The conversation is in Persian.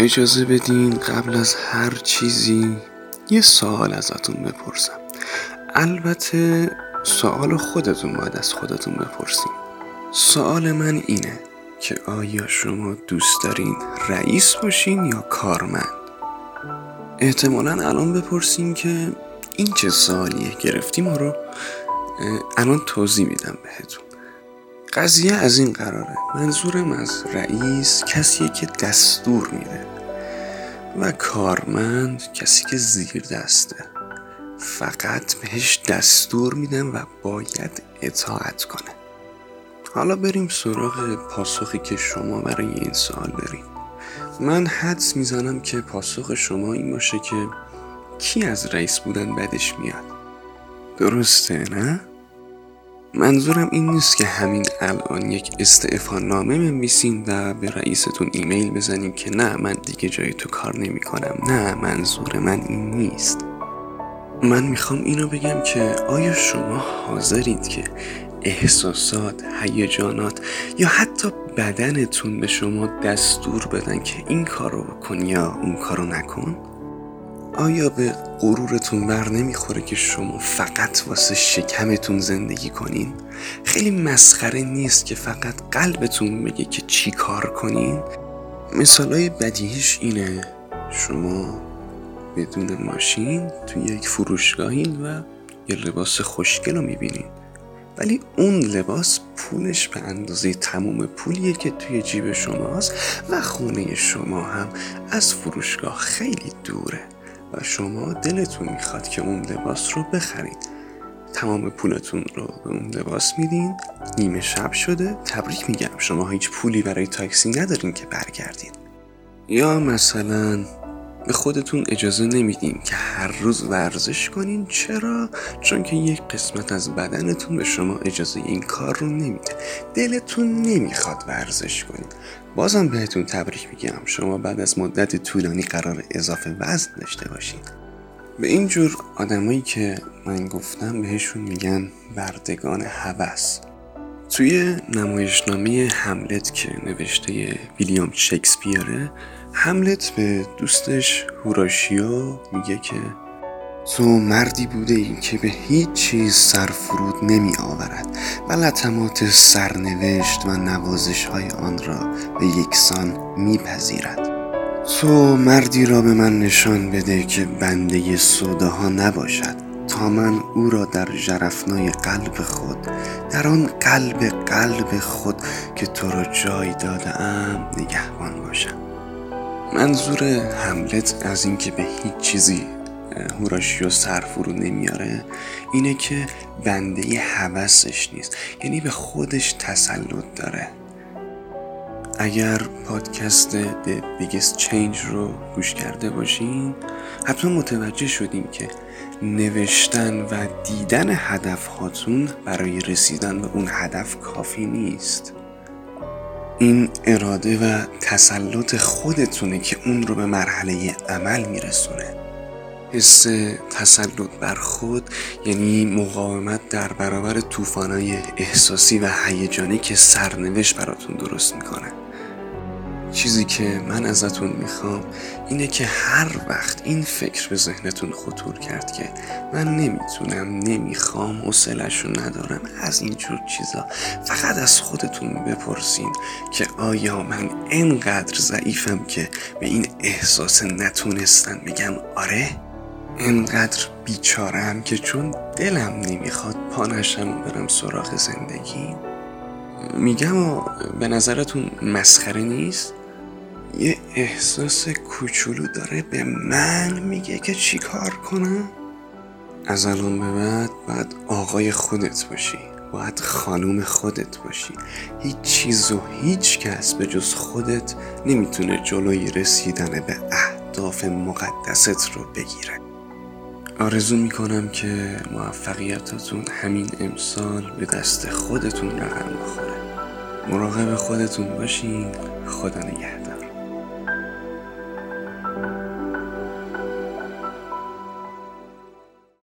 اجازه بدین قبل از هر چیزی یه سوال ازتون بپرسم. البته سوال خودتون باید از خودتون بپرسیم سوال من اینه که آیا شما دوست دارین رئیس باشین یا کارمند؟ احتمالا الان بپرسیم که این چه سوالیه گرفتیم رو الان توضیح میدم بهتون. قضیه از این قراره. منظورم از رئیس کسیه که دستور میده و کارمند کسی که زیر دسته. فقط بهش دستور میدم و باید اطاعت کنه. حالا بریم سراغ پاسخی که شما برای این سوال داریم من حدس می‌زنم که پاسخ شما این باشه که کی از رئیس بودن بدش میاد. درسته نه؟ منظورم این نیست که همین الان یک استعفا نامه بنویسین و به رئیستون ایمیل بزنیم که نه من دیگه جای تو کار نمی کنم نه منظور من این نیست من می‌خوام اینو بگم که آیا شما حاضرید که احساسات، هیجانات یا حتی بدنتون به شما دستور بدن که این کارو بکن یا اون کارو نکن؟ آیا به غرورتون بر نمی‌خوره که شما فقط واسه شکمتون زندگی کنین؟ خیلی مسخره نیست که فقط قلبتون بگه که چی کار کنین؟ مثالای بدیهیش اینه شما بدون ماشین توی یک فروشگاهین و یه لباس خوشگل رو می‌بینین ولی اون لباس پولش به اندازه تموم پولیه که توی جیب شماست و خونه شما هم از فروشگاه خیلی دوره و شما دلتون می‌خواد که اون لباس رو بخرید. تمام پولتون رو به اون لباس میدین. نیمه شب شده. تبریک میگم. شما هیچ پولی برای تاکسی ندارین که برگردین. یا مثلا به خودتون اجازه نمیدین که هر روز ورزش کنین. چرا؟ چون که یک قسمت از بدنتون به شما اجازه این کار رو نمیده. دلتون نمی‌خواد ورزش کنین. بازم بهتون تبریک میگم. شما بعد از مدت طولانی قرار اضافه وزن داشته باشین. به این جور آدمایی که من گفتم بهشون میگن بردگان هوس. توی نمایشنامه هملت که نوشته ویلیام شکسپیره هملت به دوستش هوراشیو میگه که تو مردی بوده ای که به هیچ چیز سرفرود نمی آورد و لطمات سرنوشت و نوازش های آن را به یکسان میپذیرد. تو مردی را به من نشان بده که بنده ها نباشد. تا من او را در جرفنای قلب خود در آن قلب قلب خود که تو را جای داده ام نگهبان باشم. منظور حملت از اینکه به هیچ چیزی هوراشیو سر فرو نمیاره اینه که بنده حوثش نیست. یعنی به خودش تسلط داره. اگر پادکست The Biggest Change رو گوش کرده باشین حتما متوجه شدیم که نوشتن و دیدن هدف هاتون برای رسیدن به اون هدف کافی نیست. این اراده و تسلط خودتونه که اون رو به مرحله عمل میرسونه. حس تسلط بر خود یعنی مقاومت در برابر طوفانای احساسی و هیجانی که سرنوشت براتون درست می‌کنه. چیزی که من ازتون می‌خوام اینه که هر وقت این فکر به ذهنتون خطور کرد که من نمی‌تونم نمی‌خوام حوصلش رو ندارم از اینجور چیزا فقط از خودتون بپرسین که آیا من انقدر ضعیفم که به این احساس نتونستن بگم آره؟ انقدر بیچارم که چون دلم نمی‌خواد پانشم برم سراغ زندگی؟ میگم و به نظرتون مسخره نیست؟ یه احساس کوچولو داره به من میگه که چی کار کنم؟ از الان به بعد باید آقای خودت باشی باید خانوم خودت باشی. هیچ چیز و هیچ کس به جز خودت نمی‌تونه جلوی رسیدن به اهداف مقدست رو بگیره. آرزو می‌کنم که موفقیتاتون همین امسال به دست خودتون رقم بخوره. مراقب خودتون باشین. خدا نگهدار.